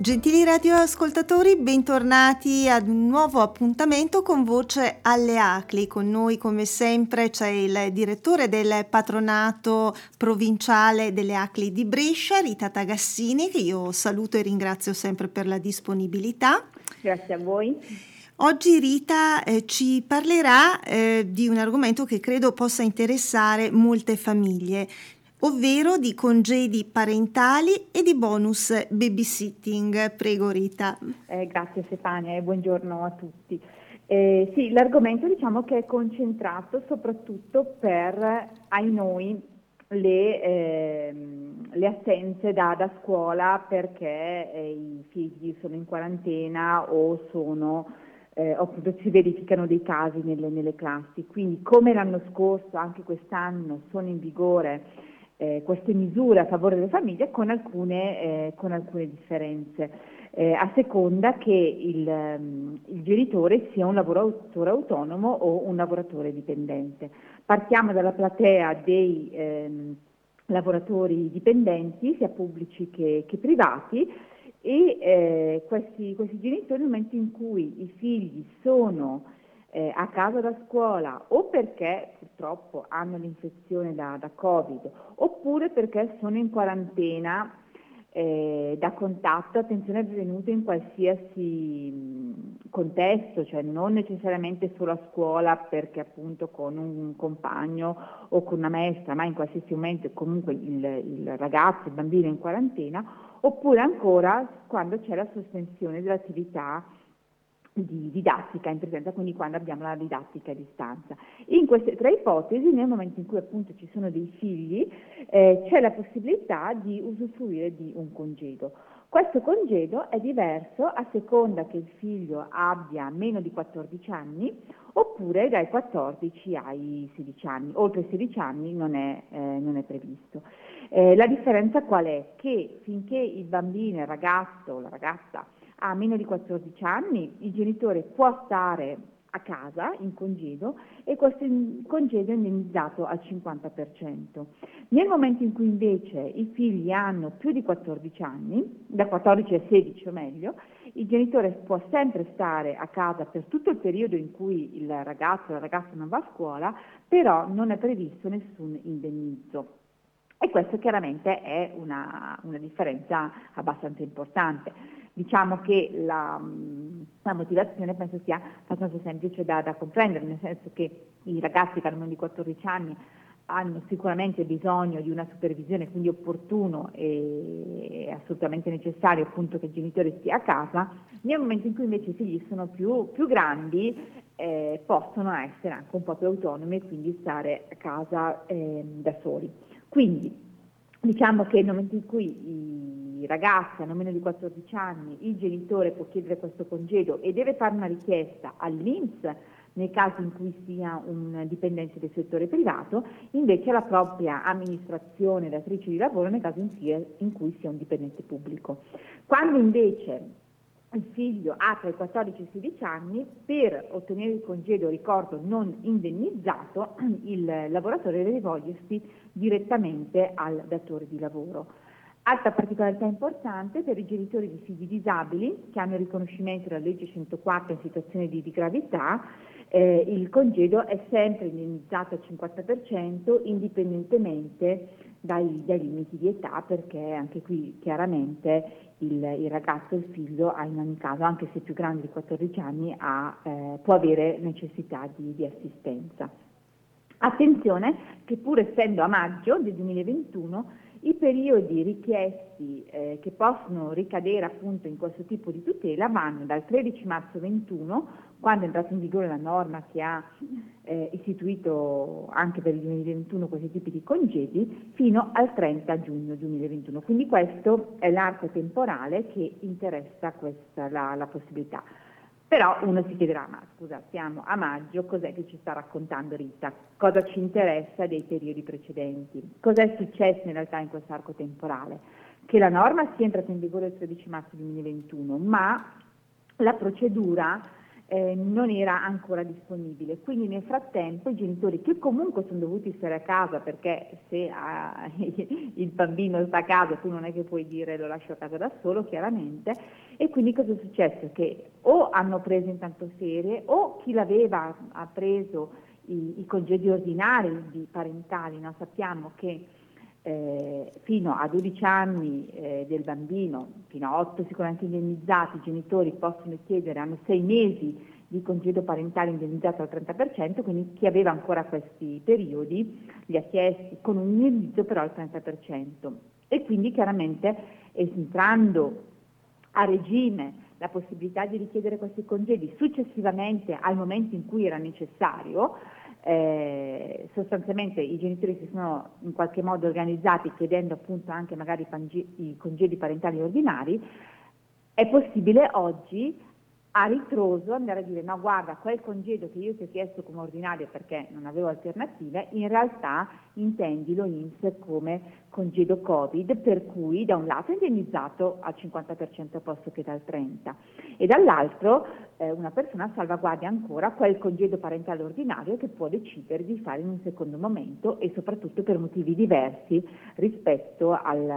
Gentili radioascoltatori, bentornati ad un nuovo appuntamento con Voce alle Acli. Con noi come sempre c'è il direttore del patronato provinciale delle Acli di Brescia, Rita Tagassini, che io saluto e ringrazio sempre per la disponibilità. Grazie a voi. Oggi Rita eh, ci parlerà eh, di un argomento che credo possa interessare molte famiglie ovvero di congedi parentali e di bonus babysitting. Prego Rita. Eh, grazie Stefania e buongiorno a tutti. Eh, sì, l'argomento diciamo che è concentrato soprattutto per, ai noi, le, eh, le assenze da, da, scuola perché eh, i figli sono in quarantena o sono eh, appunto si verificano dei casi nelle, nelle classi. Quindi come l'anno scorso, anche quest'anno sono in vigore eh, queste misure a favore delle famiglie con alcune, eh, con alcune differenze, eh, a seconda che il, um, il, genitore sia un lavoratore autonomo o un lavoratore dipendente. Partiamo dalla platea dei ehm, lavoratori dipendenti, sia pubblici che, che privati, e eh, questi, questi genitori nel momento in cui i figli sono eh, a casa da scuola o perché purtroppo hanno l'infezione da, da Covid oppure perché sono in quarantena eh, da contatto, attenzione avvenuto in qualsiasi contesto, cioè non necessariamente solo a scuola perché appunto con un compagno o con una maestra, ma in qualsiasi momento comunque il, il ragazzo, il bambino è in quarantena, oppure ancora quando c'è la sospensione dell'attività di didattica in presenza, quindi quando abbiamo la didattica a distanza. In queste tre ipotesi, nel momento in cui appunto ci sono dei figli, eh, c'è la possibilità di usufruire di un congedo. Questo congedo è diverso a seconda che il figlio abbia meno di 14 anni oppure dai 14 ai 16 anni. Oltre i 16 anni non è, eh, non è previsto. Eh, la differenza qual è? Che finché il bambino, il ragazzo o la ragazza ha meno di 14 anni, il genitore può stare a casa in congedo e questo congedo è indennizzato al 50%. Nel momento in cui invece i figli hanno più di 14 anni, da 14 a 16 o meglio, il genitore può sempre stare a casa per tutto il periodo in cui il ragazzo o la ragazza non va a scuola, però non è previsto nessun indennizzo. E questo chiaramente è una, una differenza abbastanza importante. Diciamo che la, la, motivazione penso sia abbastanza semplice da, da, comprendere, nel senso che i ragazzi che hanno meno di 14 anni hanno sicuramente bisogno di una supervisione, quindi opportuno e assolutamente necessario appunto che il genitore stia a casa, nel momento in cui invece i figli sono più, più grandi eh, possono essere anche un po' più autonomi e quindi stare a casa eh, da soli. Quindi diciamo che nel momento in cui i ragazzi hanno meno di 14 anni, il genitore può chiedere questo congedo e deve fare una richiesta all'INPS nel caso in cui sia un dipendente del settore privato, invece la propria amministrazione datrice di lavoro nel caso in, cui sia un dipendente pubblico. Quando invece il figlio ha tra i 14 e i 16 anni, per ottenere il congedo, ricordo, non indennizzato, il lavoratore deve rivolgersi direttamente al datore di lavoro. Altra particolarità importante per i genitori di figli disabili che hanno il riconoscimento della legge 104 in situazione di, di gravità, eh, il congedo è sempre indennizzato al 50% indipendentemente dai, dai, limiti di età perché anche qui chiaramente il, il, ragazzo, il figlio in ogni caso, anche se più grande di 14 anni, ha, eh, può avere necessità di, di assistenza. Attenzione che pur essendo a maggio del 2021 i periodi richiesti eh, che possono ricadere appunto in questo tipo di tutela vanno dal 13 marzo 21, quando è entrata in vigore la norma che ha eh, istituito anche per il 2021 questi tipi di congedi, fino al 30 giugno 2021. Quindi questo è l'arco temporale che interessa questa, la, la possibilità. Però uno si chiederà, ma scusa, siamo a maggio, cos'è che ci sta raccontando Rita? Cosa ci interessa dei periodi precedenti? Cos'è successo in realtà in questo arco temporale? Che la norma sia entrata in vigore il 13 marzo 2021, ma la procedura eh, non era ancora disponibile. Quindi nel frattempo i genitori che comunque sono dovuti stare a casa perché se ah, il bambino sta a casa tu non è che puoi dire lo lascio a casa da solo chiaramente e quindi cosa è successo? Che o hanno preso intanto ferie o chi l'aveva ha preso i, i congedi ordinari di parentali, no? sappiamo che eh, fino a 12 anni eh, del bambino, fino a 8 sicuramente indennizzati, i genitori possono chiedere, hanno 6 mesi di congedo parentale indennizzato al 30%, quindi chi aveva ancora questi periodi li ha chiesti con un indennizzo però al 30%. E quindi chiaramente entrando a regime la possibilità di richiedere questi congedi successivamente al momento in cui era necessario, eh, sostanzialmente i genitori si sono in qualche modo organizzati chiedendo appunto anche magari i congedi parentali ordinari, è possibile oggi a ritroso andare a dire no guarda quel congedo che io ti ho chiesto come ordinario perché non avevo alternative, in realtà intendi lo INPS come congedo Covid per cui da un lato è indennizzato al 50% posto che dal 30% e dall'altro eh, una persona salvaguardia ancora quel congedo parentale ordinario che può decidere di fare in un secondo momento e soprattutto per motivi diversi rispetto al,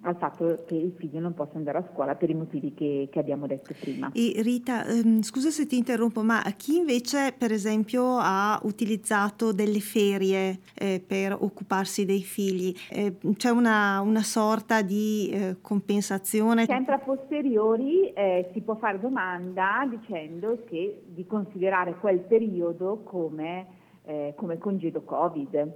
al fatto che il figlio non possa andare a scuola per i motivi che, che abbiamo detto prima. E Rita, ehm, scusa se ti interrompo, ma chi invece per esempio ha utilizzato delle ferie eh, per occuparsi dei figli, eh, c'è una, una, sorta di eh, compensazione? Sempre a posteriori eh, si può fare domanda dicendo che di considerare quel periodo come, eh, come congedo Covid.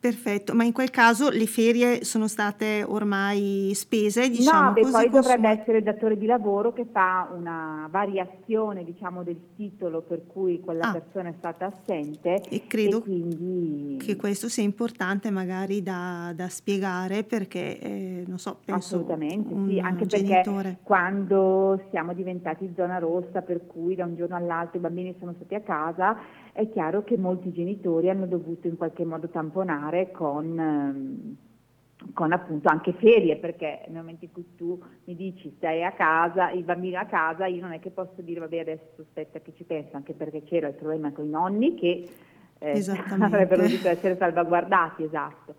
Perfetto, ma in quel caso le ferie sono state ormai spese, diciamo No, beh, così poi dovrebbe essere il datore di lavoro che fa una variazione, diciamo, del titolo per cui quella ah. persona è stata assente e credo e quindi... che questo sia importante magari da, da spiegare perché, eh, non so, penso Assolutamente, sì, anche genitore... perché quando siamo diventati zona rossa per cui da un giorno all'altro i bambini sono stati a casa, è chiaro che molti genitori hanno dovuto in qualche modo tamponare con, ehm, con appunto anche ferie, perché nel momento in cui tu mi dici stai a casa, il bambino a casa, io non è che posso dire vabbè adesso aspetta che ci penso, anche perché c'era il problema con i nonni che eh, avrebbero dovuto essere salvaguardati, esatto.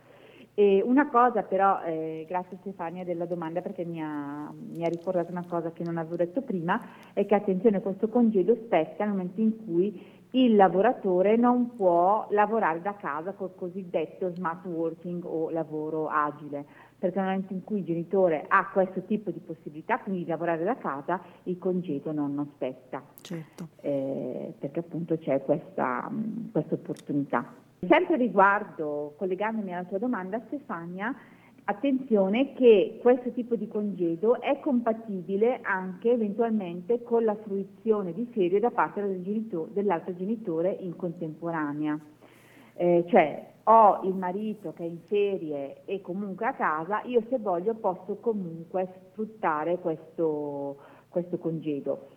E una cosa però, eh, grazie Stefania della domanda perché mi ha, mi ha, ricordato una cosa che non avevo detto prima, è che attenzione questo congedo spetta nel momento in cui il lavoratore non può lavorare da casa col cosiddetto smart working o lavoro agile, perché nel momento in cui il genitore ha questo tipo di possibilità, quindi di lavorare da casa, il congedo non, non spetta, certo. eh, perché appunto c'è questa, questa opportunità. Sempre riguardo, collegandomi alla tua domanda Stefania, Attenzione che questo tipo di congedo è compatibile anche eventualmente con la fruizione di ferie da parte del genitore, dell'altro genitore in contemporanea. Eh, cioè ho il marito che è in ferie e comunque a casa, io se voglio posso comunque sfruttare questo, questo congedo.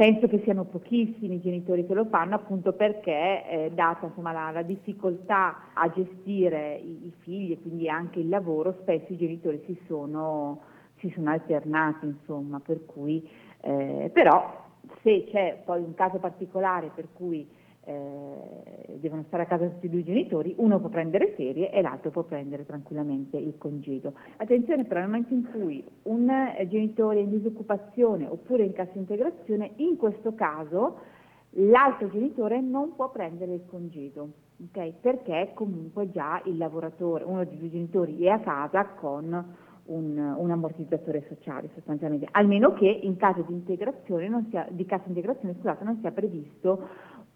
Penso che siano pochissimi i genitori che lo fanno appunto perché, eh, data insomma, la, la, difficoltà a gestire i, i, figli e quindi anche il lavoro, spesso i genitori si sono, si sono alternati, insomma, per cui, eh, però se c'è poi un caso particolare per cui eh, devono stare a casa tutti e due i genitori, uno può prendere ferie e l'altro può prendere tranquillamente il congedo. Attenzione però nel momento in cui un genitore è in disoccupazione oppure in cassa integrazione, in questo caso l'altro genitore non può prendere il congedo, okay? perché comunque già il lavoratore, uno dei due genitori è a casa con un, un, ammortizzatore sociale sostanzialmente, almeno che in caso di, integrazione sia, di cassa integrazione scusate, non sia previsto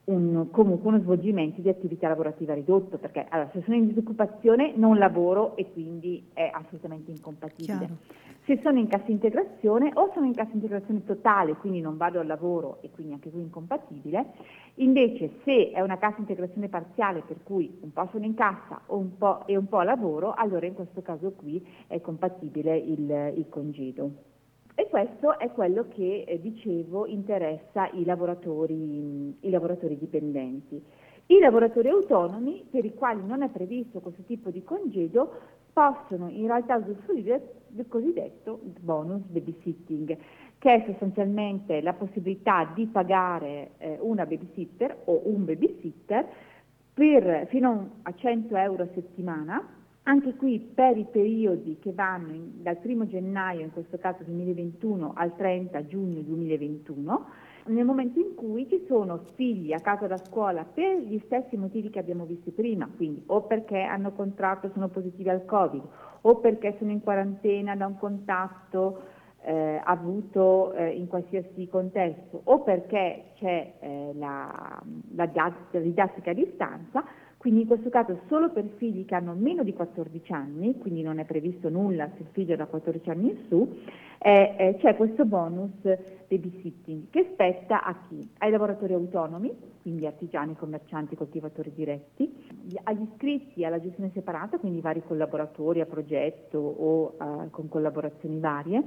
un, comunque uno svolgimento di attività lavorativa ridotto, perché allora, se sono in disoccupazione non lavoro e quindi è assolutamente incompatibile. Chiaro. Se sono in cassa integrazione o sono in cassa integrazione totale, quindi non vado al lavoro e quindi anche qui incompatibile, invece se è una cassa integrazione parziale per cui un po' sono in cassa un e un po' lavoro, allora in questo caso qui è compatibile il, il congedo. E questo è quello che, eh, dicevo, interessa i lavoratori, i lavoratori dipendenti. I lavoratori autonomi, per i quali non è previsto questo tipo di congedo, possono in realtà usufruire del cosiddetto bonus babysitting, che è sostanzialmente la possibilità di pagare eh, una babysitter o un babysitter per, fino a 100 euro a settimana, anche qui per i periodi che vanno in, dal 1 gennaio, in questo caso 2021, al 30 giugno 2021, nel momento in cui ci sono figli a casa da scuola per gli stessi motivi che abbiamo visto prima, quindi o perché hanno contratto e sono positivi al Covid, o perché sono in quarantena da un contatto eh, avuto eh, in qualsiasi contesto, o perché c'è eh, la, la, didattica a distanza, quindi in questo caso solo per figli che hanno meno di 14 anni, quindi non è previsto nulla se il figlio è da 14 anni in su, eh, eh, c'è questo bonus babysitting che spetta a chi? Ai lavoratori autonomi, quindi artigiani, commercianti, coltivatori diretti, agli iscritti alla gestione separata, quindi vari collaboratori a progetto o uh, con collaborazioni varie.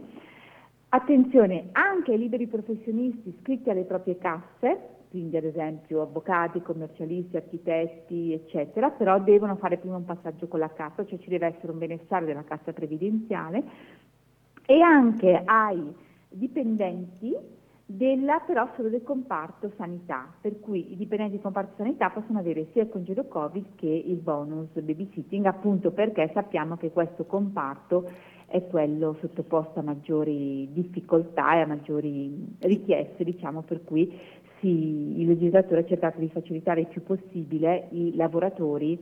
Attenzione anche ai liberi professionisti iscritti alle proprie casse, quindi ad esempio avvocati, commercialisti, architetti, eccetera, però devono fare prima un passaggio con la cassa, cioè ci deve essere un benessere della cassa previdenziale e anche ai dipendenti della, però solo del comparto sanità, per cui i dipendenti del comparto sanità possono avere sia il congedo Covid che il bonus babysitting, appunto perché sappiamo che questo comparto è quello sottoposto a maggiori difficoltà e a maggiori richieste, diciamo, per cui sì, il legislatore ha cercato di facilitare il più possibile i lavoratori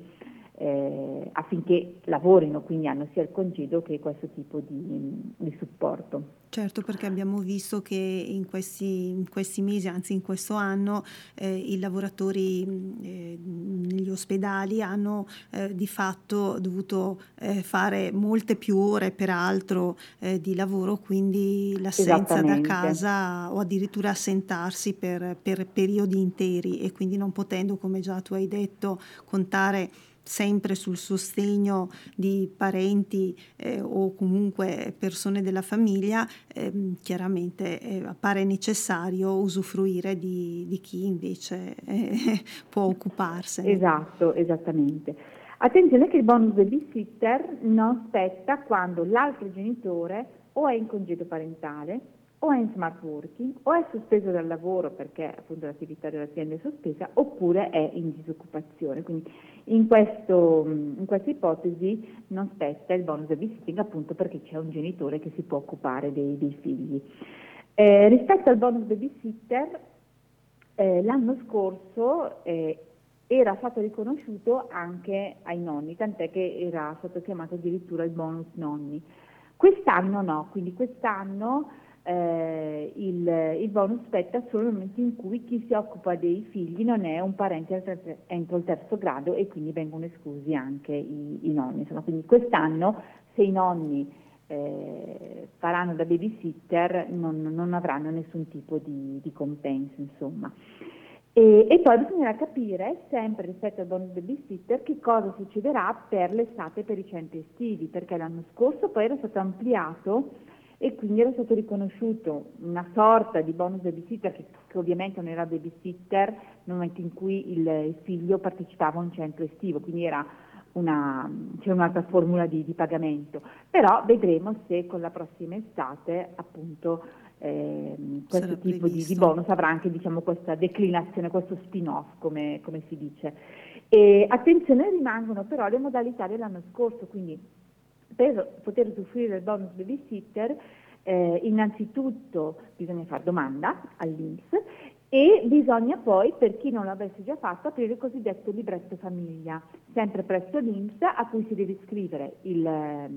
eh, affinché lavorino, quindi hanno sia il congedo che questo tipo di, di supporto. Certo, perché abbiamo visto che in questi, in questi mesi, anzi in questo anno, eh, i lavoratori eh, negli ospedali hanno eh, di fatto dovuto eh, fare molte più ore peraltro eh, di lavoro, quindi l'assenza da casa o addirittura assentarsi per, per periodi interi e quindi non potendo, come già tu hai detto, contare sempre sul sostegno di parenti eh, o comunque persone della famiglia, eh, chiaramente eh, appare necessario usufruire di, di chi invece eh, può occuparsene. Esatto, esattamente. Attenzione che il bonus babysitter non spetta quando l'altro genitore o è in congedo parentale o è in smart working o è sospeso dal lavoro perché appunto l'attività dell'azienda è sospesa oppure è in disoccupazione. Quindi in, questo, in questa ipotesi non spetta il bonus babysitting appunto perché c'è un genitore che si può occupare dei, dei figli. Eh, rispetto al bonus babysitter, eh, l'anno scorso eh, era stato riconosciuto anche ai nonni, tant'è che era stato chiamato addirittura il bonus nonni. Quest'anno no, quindi quest'anno eh, il, il, bonus spetta solo nel momento in cui chi si occupa dei figli non è un parente entro il terzo grado e quindi vengono esclusi anche i, i nonni. Insomma, quindi quest'anno se i nonni eh, faranno da babysitter non, non, avranno nessun tipo di, di compenso. Insomma. E, e, poi bisognerà capire, sempre rispetto al bonus babysitter, che cosa succederà per l'estate per i centri estivi, perché l'anno scorso poi era stato ampliato e quindi era stato riconosciuto una sorta di bonus babysitter che, che ovviamente non era babysitter nel momento in cui il, figlio partecipava a un centro estivo, quindi era una, c'è un'altra formula di, di, pagamento, però vedremo se con la prossima estate appunto eh, questo Sarà tipo di, di, bonus avrà anche diciamo, questa declinazione, questo spin-off come, come si dice. E attenzione rimangono però le modalità dell'anno scorso, quindi per poter usufruire del bonus babysitter eh, innanzitutto bisogna fare domanda all'Inps e bisogna poi, per chi non l'avesse già fatto, aprire il cosiddetto libretto famiglia, sempre presso l'Inps a cui si deve iscrivere il,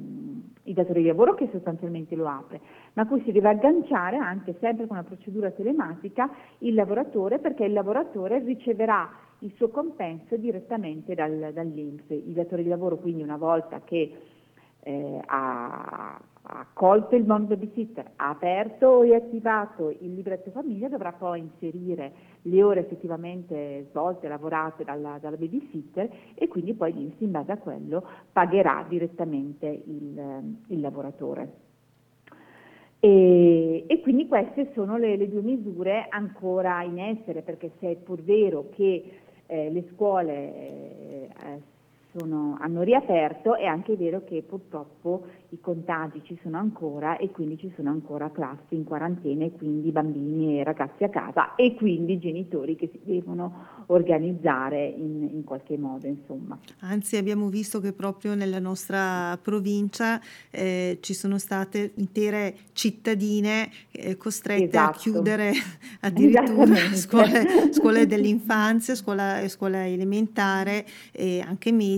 il datore di lavoro che sostanzialmente lo apre, ma a cui si deve agganciare anche sempre con una procedura telematica il lavoratore perché il lavoratore riceverà il suo compenso direttamente dal, dall'Inps. Il datore di lavoro quindi una volta che eh, ha, ha, colto il bonus babysitter, ha aperto o riattivato il libretto famiglia, dovrà poi inserire le ore effettivamente svolte, lavorate dalla, dalla babysitter e quindi poi l'INSS in base a quello pagherà direttamente il, il lavoratore. E, e, quindi queste sono le, le, due misure ancora in essere, perché se è pur vero che eh, le scuole eh, sono, hanno riaperto, è anche vero che purtroppo i contagi ci sono ancora e quindi ci sono ancora classi in quarantena e quindi bambini e ragazzi a casa e quindi genitori che si devono organizzare in, in qualche modo. Insomma. Anzi abbiamo visto che proprio nella nostra provincia eh, ci sono state intere cittadine eh, costrette esatto. a chiudere addirittura scuole, scuole dell'infanzia, scuola, scuola elementare e anche media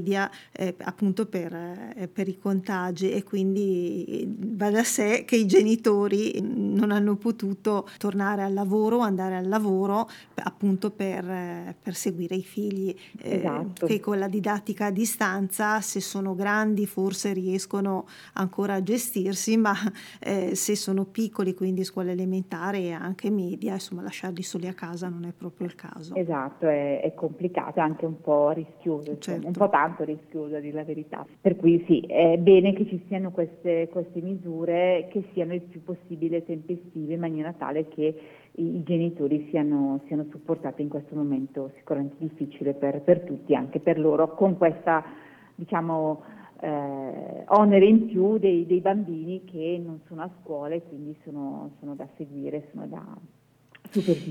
eh, appunto per, eh, per i contagi e quindi quindi va da sé che i genitori non hanno potuto tornare al lavoro, andare al lavoro appunto per, per seguire i figli, eh, esatto. eh, che con la didattica a distanza, se sono grandi forse riescono ancora a gestirsi, ma eh, se sono piccoli, quindi scuola elementare e anche media, insomma lasciarli soli a casa non è proprio il caso. Esatto, è, è complicato, è anche un po' rischioso, certo. un po' tanto rischioso a dire la verità. Per cui sì, è bene che ci siano queste, queste misure che siano il più possibile tempestive in maniera tale che i, genitori siano, siano, supportati in questo momento sicuramente difficile per, per tutti, anche per loro, con questa diciamo, eh, onere in più dei, dei, bambini che non sono a scuola e quindi sono, sono da seguire, sono da.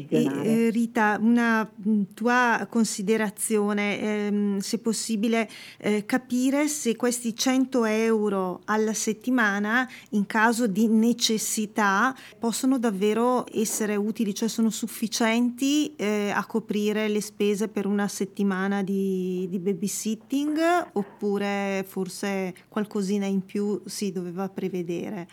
E, eh, Rita, una mm, tua considerazione, ehm, se possibile, eh, capire se questi 100 euro alla settimana in caso di necessità possono davvero essere utili, cioè sono sufficienti eh, a coprire le spese per una settimana di, di babysitting oppure forse qualcosina in più si doveva prevedere?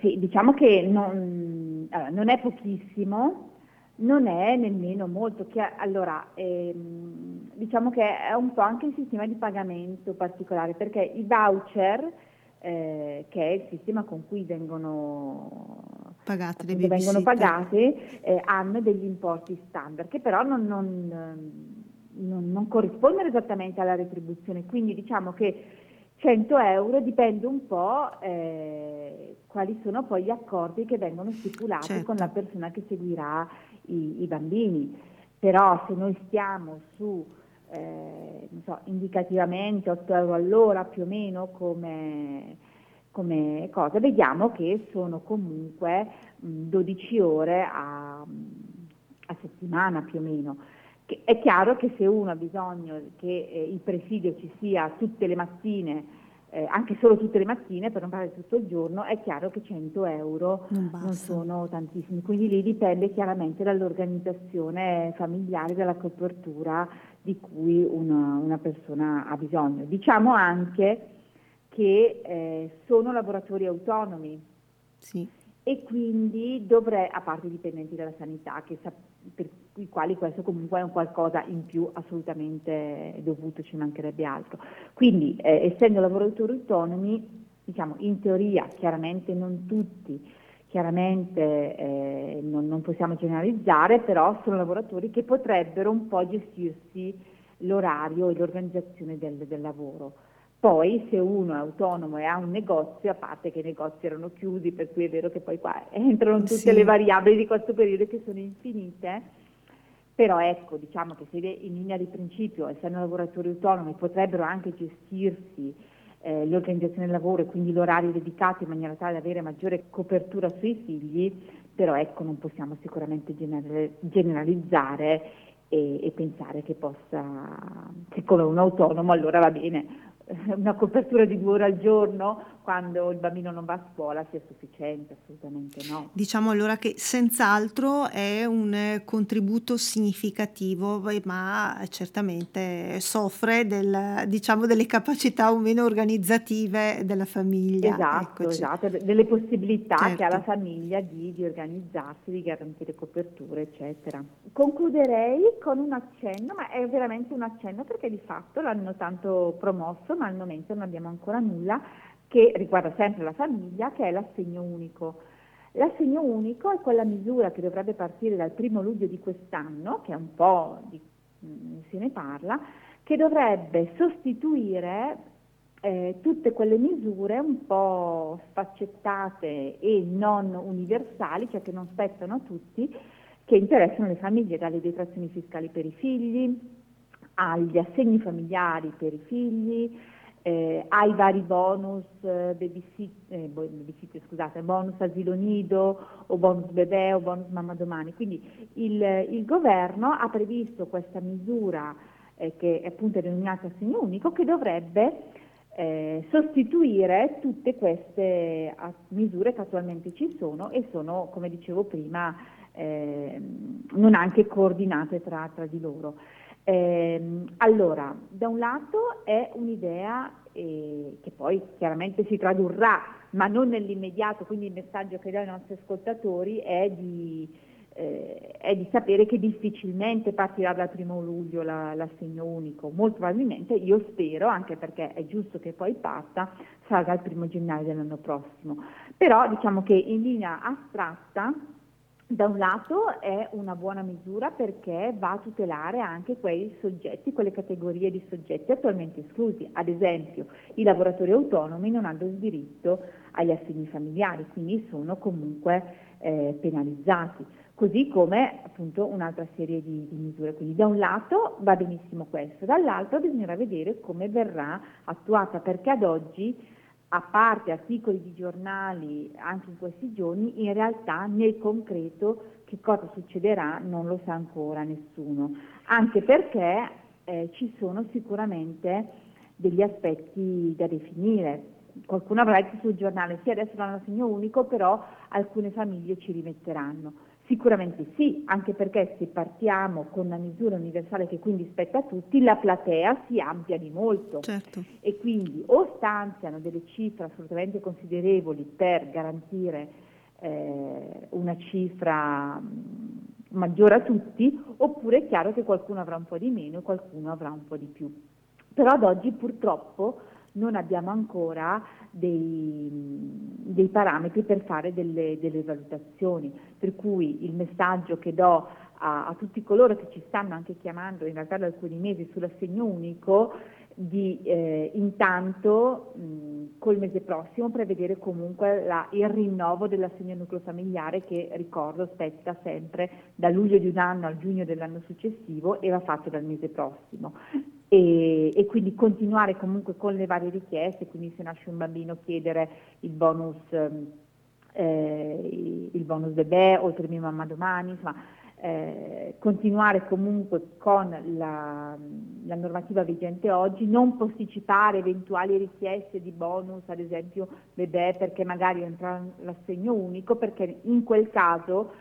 Sì, diciamo che non, allora, non, è pochissimo, non è nemmeno molto. Che, allora, ehm, diciamo che è un po' anche il sistema di pagamento particolare, perché i voucher, eh, che è il sistema con cui vengono pagate, appunto, vengono pagate eh, hanno degli importi standard, che però non, non, non corrispondono esattamente alla retribuzione. Quindi diciamo che 100 euro dipende un po' eh, quali sono poi gli accordi che vengono stipulati certo. con la persona che seguirà i, i, bambini. Però se noi stiamo su eh, so, indicativamente 8 euro all'ora più o meno come, come cosa, vediamo che sono comunque mh, 12 ore a, a settimana più o meno. È chiaro che se uno ha bisogno che eh, il presidio ci sia tutte le mattine, eh, anche solo tutte le mattine, per non parlare tutto il giorno, è chiaro che 100 euro non, non, sono tantissimi. Quindi lì dipende chiaramente dall'organizzazione familiare, dalla copertura di cui una, una persona ha bisogno. Diciamo anche che eh, sono lavoratori autonomi. Sì. E quindi dovrei, a parte i dipendenti della sanità, che sappiamo per quali questo comunque è un qualcosa in più assolutamente dovuto, ci mancherebbe altro. Quindi eh, essendo lavoratori autonomi, diciamo in teoria, chiaramente non tutti, chiaramente eh, non, non, possiamo generalizzare, però sono lavoratori che potrebbero un po' gestirsi l'orario e l'organizzazione del, del lavoro. Poi se uno è autonomo e ha un negozio, a parte che i negozi erano chiusi, per cui è vero che poi qua entrano tutte sì. le variabili di questo periodo che sono infinite, però ecco, diciamo che se in linea di principio, essendo lavoratori autonomi, potrebbero anche gestirsi eh, l'organizzazione del lavoro e quindi l'orario dedicato in maniera tale da avere maggiore copertura sui figli, però ecco, non possiamo sicuramente generalizzare e, e pensare che possa, che come un autonomo allora va bene, una copertura di due ore al giorno quando il bambino non va a scuola sia sufficiente, assolutamente no. Diciamo allora che senz'altro è un contributo significativo, ma certamente soffre del, diciamo, delle capacità o meno organizzative della famiglia. Esatto, Eccoci. esatto, delle possibilità certo. che ha la famiglia di, di organizzarsi, di garantire coperture, eccetera. Concluderei con un accenno, ma è veramente un accenno perché di fatto l'hanno tanto promosso, ma al momento non abbiamo ancora nulla che riguarda sempre la famiglia, che è l'assegno unico. L'assegno unico è quella misura che dovrebbe partire dal primo luglio di quest'anno, che è un po' di, mm, se ne parla, che dovrebbe sostituire eh, tutte quelle misure un po' sfaccettate e non universali, cioè che non spettano a tutti, che interessano le famiglie, dalle detrazioni fiscali per i figli agli assegni familiari per i figli, eh, ai vari bonus, eh, babysit- eh, babysitter, scusate, bonus asilo nido o bonus bebè o bonus mamma domani. Quindi il, il governo ha previsto questa misura eh, che è appunto denominata assegno unico che dovrebbe eh, sostituire tutte queste misure che attualmente ci sono e sono, come dicevo prima, eh, non anche coordinate tra, tra di loro. Eh, allora, da un lato è un'idea eh, che poi chiaramente si tradurrà, ma non nell'immediato, quindi il messaggio che do ai nostri ascoltatori è di, eh, è di sapere che difficilmente partirà dal primo luglio la, l'assegno unico, molto probabilmente io spero, anche perché è giusto che poi parta, sarà dal primo gennaio dell'anno prossimo. Però diciamo che in linea astratta da un lato è una buona misura perché va a tutelare anche quei soggetti, quelle categorie di soggetti attualmente esclusi, ad esempio i lavoratori autonomi non hanno il diritto agli assegni familiari, quindi sono comunque eh, penalizzati, così come appunto un'altra serie di, di misure. Quindi da un lato va benissimo questo, dall'altro bisognerà vedere come verrà attuata perché ad oggi a parte articoli di giornali anche in questi giorni, in realtà nel concreto che cosa succederà non lo sa ancora nessuno, anche perché eh, ci sono sicuramente degli aspetti da definire. Qualcuno avrà letto sul giornale, sì adesso l'hanno assegno unico, però alcune famiglie ci rimetteranno. Sicuramente sì, anche perché se partiamo con una misura universale che quindi spetta a tutti, la platea si amplia di molto certo. e quindi o stanziano delle cifre assolutamente considerevoli per garantire eh, una cifra maggiore a tutti, oppure è chiaro che qualcuno avrà un po' di meno e qualcuno avrà un po' di più. Però ad oggi purtroppo non abbiamo ancora dei, dei parametri per fare delle, delle, valutazioni, per cui il messaggio che do a, a, tutti coloro che ci stanno anche chiamando in realtà da alcuni mesi sull'assegno unico di eh, intanto mh, col mese prossimo prevedere comunque la, il rinnovo dell'assegno nucleo familiare che ricordo spetta sempre da luglio di un anno al giugno dell'anno successivo e va fatto dal mese prossimo e, e, quindi continuare comunque con le varie richieste, quindi se nasce un bambino chiedere il bonus, eh, il bonus bebè, oltre mia mamma domani, insomma, eh, continuare comunque con la, la, normativa vigente oggi, non posticipare eventuali richieste di bonus, ad esempio bebè, perché magari entra l'assegno unico, perché in quel caso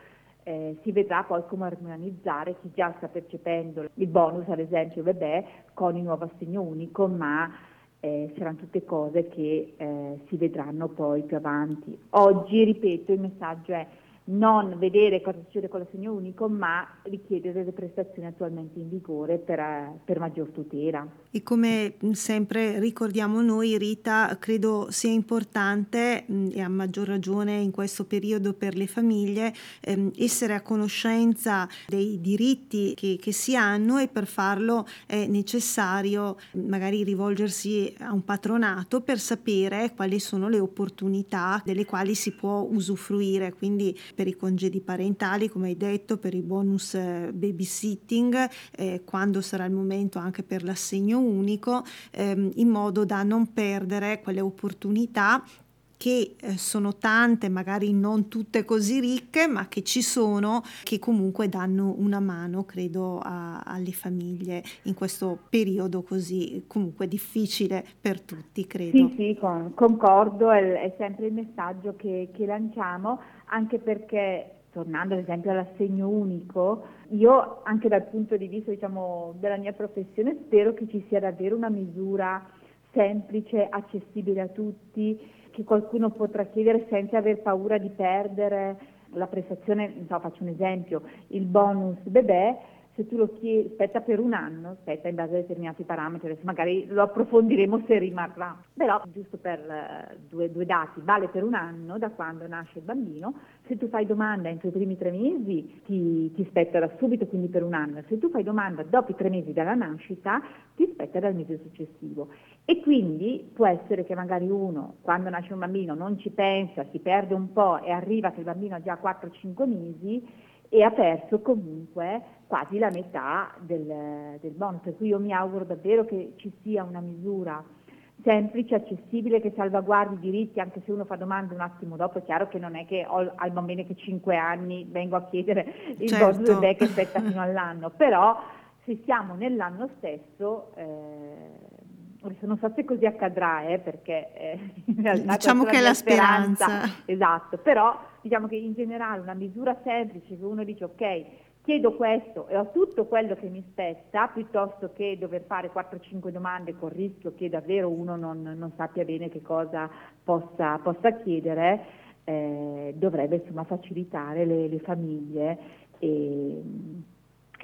eh, si vedrà poi come armonizzare chi già sta percependo il bonus, ad esempio bebè, con il nuovo assegno unico, ma eh, saranno tutte cose che eh, si vedranno poi più avanti. Oggi, ripeto, il messaggio è non vedere cosa succede con l'assegno unico, ma richiedere le prestazioni attualmente in vigore per, eh, per, maggior tutela. E come sempre ricordiamo noi, Rita, credo sia importante e a maggior ragione in questo periodo per le famiglie ehm, essere a conoscenza dei diritti che, che, si hanno e per farlo è necessario magari rivolgersi a un patronato per sapere quali sono le opportunità delle quali si può usufruire. Quindi per i congedi parentali, come hai detto, per i bonus eh, babysitting, eh, quando sarà il momento anche per l'assegno unico, ehm, in modo da non perdere quelle opportunità che eh, sono tante, magari non tutte così ricche, ma che ci sono, che comunque danno una mano, credo, a, alle famiglie in questo periodo così comunque difficile per tutti, credo. Sì, sì, con, concordo, è, è, sempre il messaggio che, che lanciamo, anche perché tornando ad esempio all'assegno unico, io anche dal punto di vista diciamo, della mia professione spero che ci sia davvero una misura semplice, accessibile a tutti, che qualcuno potrà chiedere senza aver paura di perdere la prestazione, so, faccio un esempio, il bonus bebè, se tu lo chiedi, aspetta per un anno, aspetta in base a determinati parametri, adesso magari lo approfondiremo se rimarrà, però giusto per uh, due, due, dati, vale per un anno da quando nasce il bambino, se tu fai domanda entro i primi tre mesi ti, ti spetta da subito, quindi per un anno, se tu fai domanda dopo i tre mesi dalla nascita ti spetta dal mese successivo. E quindi può essere che magari uno quando nasce un bambino non ci pensa, si perde un po' e arriva che il bambino ha già 4-5 mesi, e ha perso comunque quasi la metà del, del bonus, per cui io mi auguro davvero che ci sia una misura semplice, accessibile, che salvaguardi i diritti, anche se uno fa domande un attimo dopo, è chiaro che non è che ho al bambino che 5 anni vengo a chiedere il certo. bonus bebè che aspetta fino all'anno, però se siamo nell'anno stesso, eh, non so se così accadrà, eh, perché eh, in realtà diciamo che è la speranza. speranza. Esatto, però diciamo che in generale una misura semplice che uno dice ok, chiedo questo e ho tutto quello che mi spetta, piuttosto che dover fare 4-5 domande con il rischio che davvero uno non, non sappia bene che cosa possa, possa chiedere, eh, dovrebbe insomma facilitare le, le famiglie e,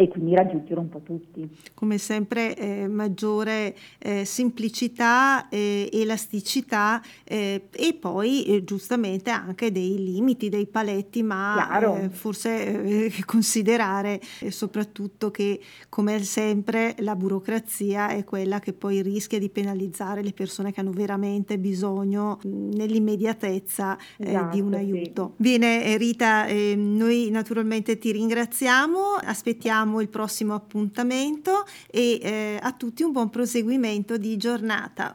e quindi raggiungere un po' tutti. Come sempre eh, maggiore eh, semplicità, eh, elasticità eh, e poi eh, giustamente anche dei limiti, dei paletti, ma eh, forse considerare soprattutto che come sempre la burocrazia è quella che poi rischia di penalizzare le persone che hanno veramente bisogno nell'immediatezza esatto, di un aiuto. Sì. Bene Rita, noi naturalmente ti ringraziamo, aspettiamo aspettiamo il prossimo appuntamento e eh, a tutti un buon proseguimento di giornata.